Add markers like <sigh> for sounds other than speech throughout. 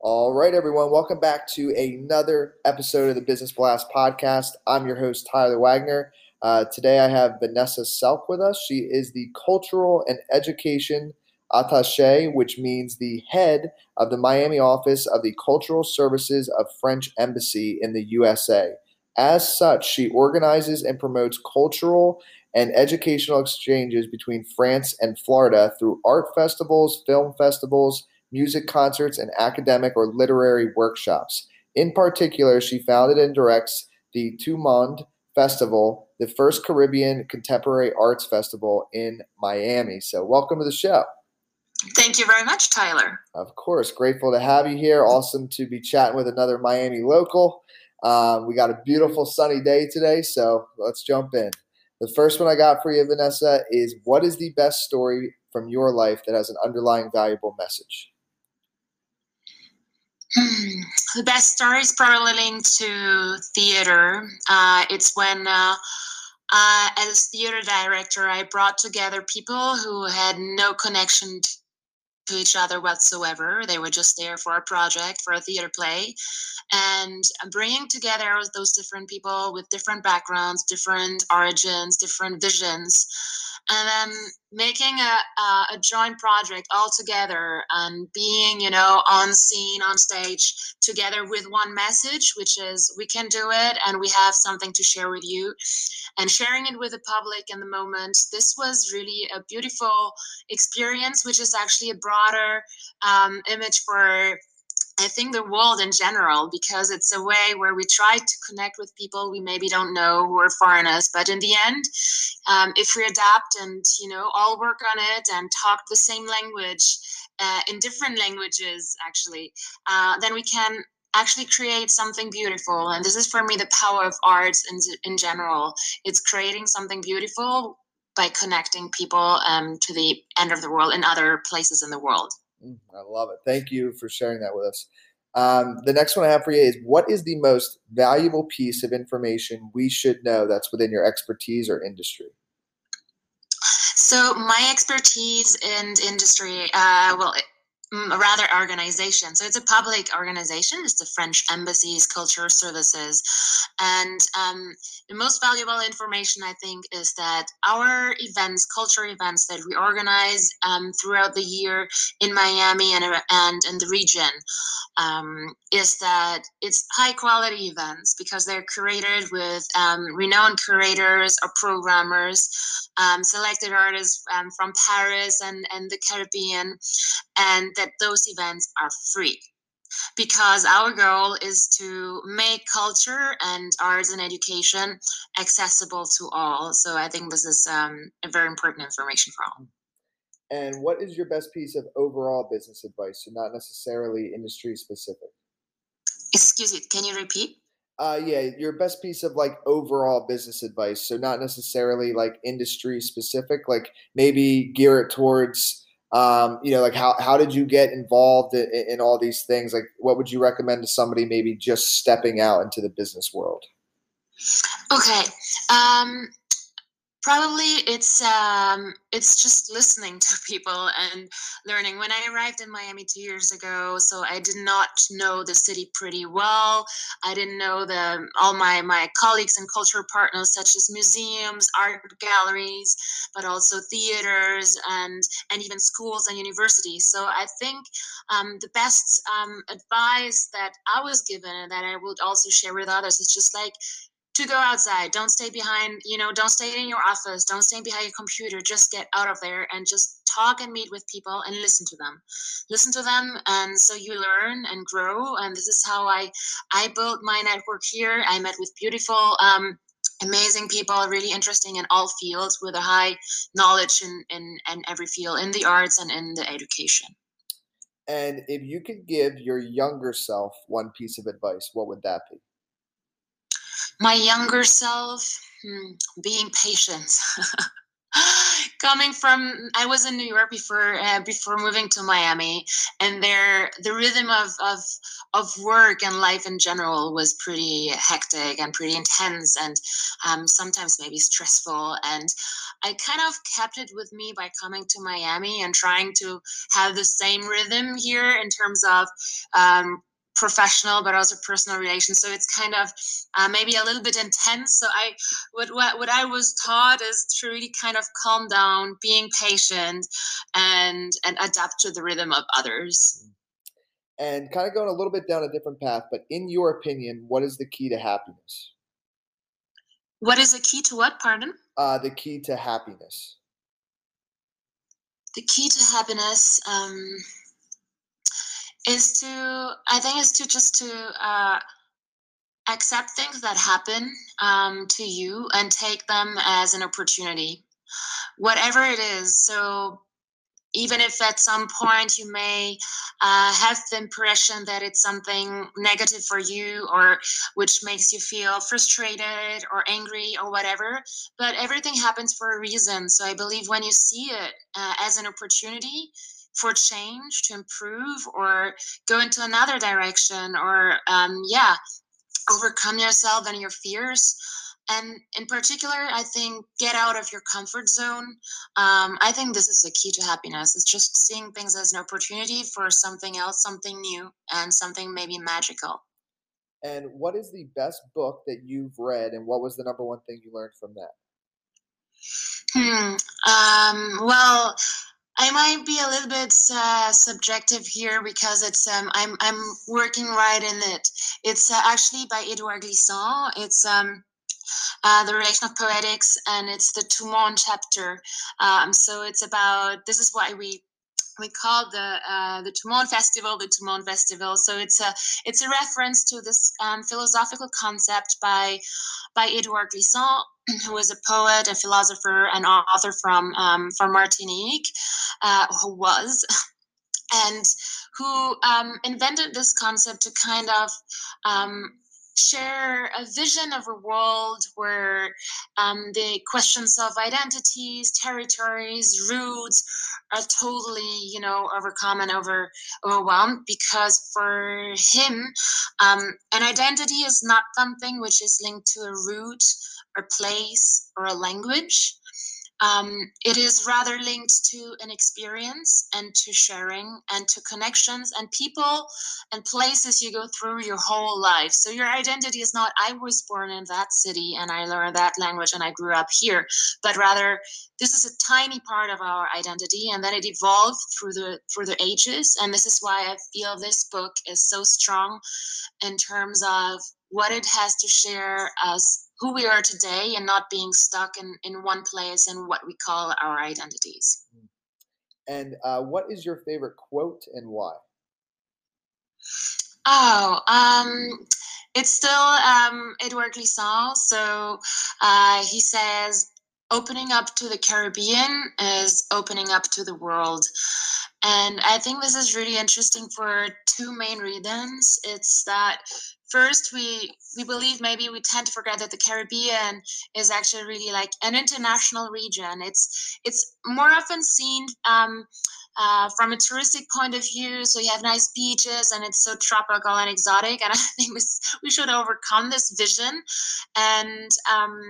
All right, everyone, welcome back to another episode of the Business Blast podcast. I'm your host, Tyler Wagner. Uh, today I have Vanessa Selk with us. She is the Cultural and Education Attache, which means the head of the Miami office of the Cultural Services of French Embassy in the USA. As such, she organizes and promotes cultural and educational exchanges between France and Florida through art festivals, film festivals, music concerts, and academic or literary workshops. In particular, she founded and directs the Tout Monde Festival, the first Caribbean contemporary arts festival in Miami. So, welcome to the show. Thank you very much, Tyler. Of course, grateful to have you here. Awesome to be chatting with another Miami local. Um, we got a beautiful sunny day today, so let's jump in. The first one I got for you, Vanessa, is what is the best story from your life that has an underlying valuable message? Hmm. The best story is probably linked to theater. Uh, it's when, uh, uh, as theater director, I brought together people who had no connection to each other whatsoever. They were just there for a project, for a theater play. And uh, bringing together those different people with different backgrounds, different origins, different visions, and then making a, a, joint project all together and being you know on scene on stage together with one message which is we can do it and we have something to share with you and sharing it with the public in the moment this was really a beautiful experience which is actually a broader um, image for I think the world in general, because it's a way where we try to connect with people we maybe don't know who are foreigners. But in the end, um, if we adapt and you know all work on it and talk the same language uh, in different languages, actually, uh, then we can actually create something beautiful. And this is for me the power of arts in in general. It's creating something beautiful by connecting people um, to the end of the world in other places in the world. Mm, I love it. Thank you for sharing that with us. Um, the next one I have for you is what is the most valuable piece of information we should know that's within your expertise or industry? So, my expertise and industry, uh, well, Mm, rather organization. So it's a public organization. It's the French Embassy's Cultural Services. And um, the most valuable information, I think, is that our events, cultural events that we organize um, throughout the year in Miami and, and in the region, um, is that it's high quality events because they're curated with um, renowned curators or programmers, um, selected artists um, from Paris and, and the Caribbean. And that those events are free because our goal is to make culture and arts and education accessible to all. So I think this is um, a very important information for all. And what is your best piece of overall business advice, so not necessarily industry specific? Excuse me, can you repeat? Uh, yeah, your best piece of like overall business advice, so not necessarily like industry specific, like maybe gear it towards um, you know, like how, how did you get involved in, in, all these things? Like, what would you recommend to somebody maybe just stepping out into the business world? Okay. Um, probably it's um, it's just listening <laughs> to people and learning. When i arrived in miami two years ago so i did not know the city pretty well. I didn't know the all my my colleagues and cultural partners such as museums art galleries but also theaters and and even schools and universities. So i think um, the best um, advice that i was given and that i would also share with others is just like to go outside. Don't stay behind, you know, don't stay in your office. Don't stay behind your computer. Just get out of there and just talk and meet with people and listen to them. Listen to them and so you learn and grow. And this is how I I built my network here. I met with beautiful um amazing people really interesting in all fields with a high knowledge in, in, in every field in the arts and in the education And if you could give your younger self one piece of advice, what would that be? My younger self, hmm, being patient. <laughs> coming from i was in new york before uh, before moving to miami and there the rhythm of, of of work and life in general was pretty hectic and pretty intense and um, sometimes maybe stressful and i kind of kept it with me by coming to miami and trying to have the same rhythm here in terms of um, professional but also personal relations. So it's kind of uh, maybe a little bit intense. So i what, what what i was taught is to really kind of calm down being patient and and adapt to the rhythm of others. And kind of going a little bit down a different path but in your opinion what is the key to happiness? What is the key to what? Pardon? Uh, the key to happiness. The key to happiness um, is to i think is to just to uh, accept things that happen um, to you and take them as an opportunity. Whatever it is so even if at some point you may uh, have the impression that it's something negative for you or which makes you feel frustrated or angry or whatever but everything happens for a reason. So i believe when you see it uh, as an opportunity for change to improve or go into another direction or um, yeah overcome yourself and your fears. And in particular i think get out of your comfort zone. Um, i think this is the key to happiness it's just seeing things as an opportunity for something else something new and something maybe magical. And what is the best book that you've read and what was the number one thing you learned from that? Hmm. um, well I might be a little bit uh, subjective here because it's um, I'm I'm working right in it. It's uh, actually by Edouard Glissant. It's um, uh, the relation of poetics, and it's the Tout Monde chapter. Um, so it's about this is why we we call the uh, the Tout Monde Festival the Tout Monde Festival. So it's a it's a reference to this um, philosophical concept by by Edouard Glissant, <clears throat> who was a poet, a philosopher, and author from um, from Martinique, uh, who was. <laughs> And who um, invented this concept to kind of um, share a vision of a world where um, the questions of identities, territories, roots are totally, you know, overcome and over overwhelmed. Because for him, um, an identity is not something which is linked to a root, a place, or a language. Um, it is rather linked to an experience and to sharing and to connections and people and places you go through your whole life. So your identity is not, I was born in that city and I learned that language and I grew up here, but rather this is a tiny part of our identity and then it evolved through the through the ages. And this is why I feel this book is so strong in terms of what it has to share us who we are today and not being stuck in, in one place and what we call our identities. And uh, what is your favorite quote and why? Oh, um, it's still um, Edouard Glissant. So uh, he says, opening up to the Caribbean is opening up to the world. And I think this is really interesting for two main reasons. It's that first we we believe maybe we tend to forget that the caribbean is actually really like an international region it's it's more often seen um, uh, from a touristic point of view so you have nice beaches and it's so tropical and exotic and <laughs> i think we should overcome this vision and um,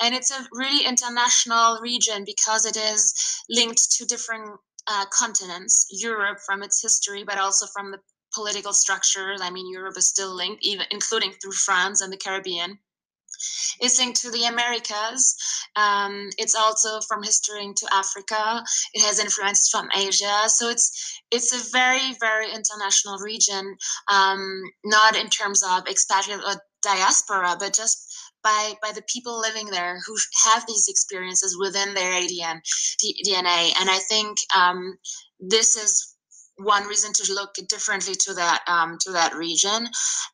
and it's a really international region because it is linked to different uh, continents europe from its history but also from the political structures. I mean, Europe is still linked, even including through France and the Caribbean. It's linked to the Americas. Um, it's also from history into Africa. It has influences from Asia. So it's it's a very very international region. Um, not in terms of expatriate or diaspora, but just by by the people living there who have these experiences within their ADN DNA. And I think um, this is one reason to look differently to that um, to that region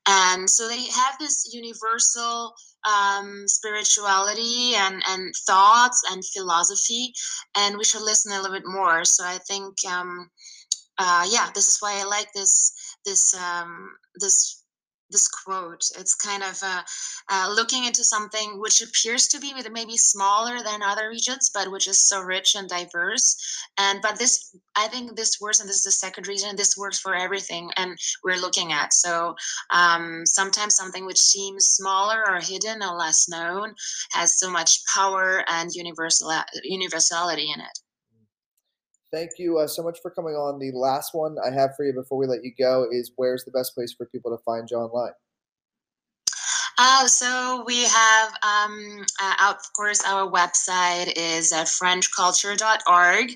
and so they have this universal um, spirituality and and thoughts and philosophy and we should listen a little bit more. So i think um, uh, yeah, this is why I like this this um, this this quote. It's kind of uh, uh, looking into something which appears to be maybe smaller than other regions, but which is so rich and diverse. And but this, I think, this works, and this is the second reason. This works for everything, and we're looking at. So um, sometimes something which seems smaller or hidden or less known has so much power and universal universality in it thank you uh, so much for coming on. The last one I have for you before we let you go is where's the best place for people to find you online? Uh, so we have, um, uh, of course, our website is uh, frenchculture.org.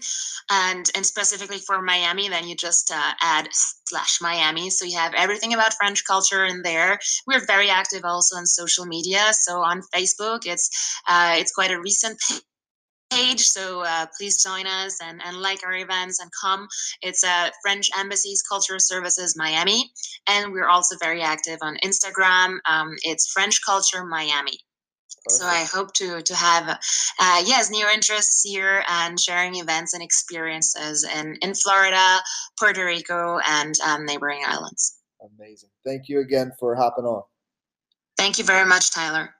And, and specifically for Miami, then you just uh, add slash Miami. So you have everything about French culture in there. We're very active also on social media. So on Facebook, it's, uh, it's quite a recent page. So uh, please join us and, and like our events and come. It's uh, French Embassy's Cultural Services Miami. And we're also very active on Instagram. Um, it's French Culture Miami. Perfect. So I hope to to have uh, yes new interests here and sharing events and experiences in in Florida, Puerto Rico, and um, neighboring islands. Amazing! Thank you again for hopping on. Thank you very much, Tyler.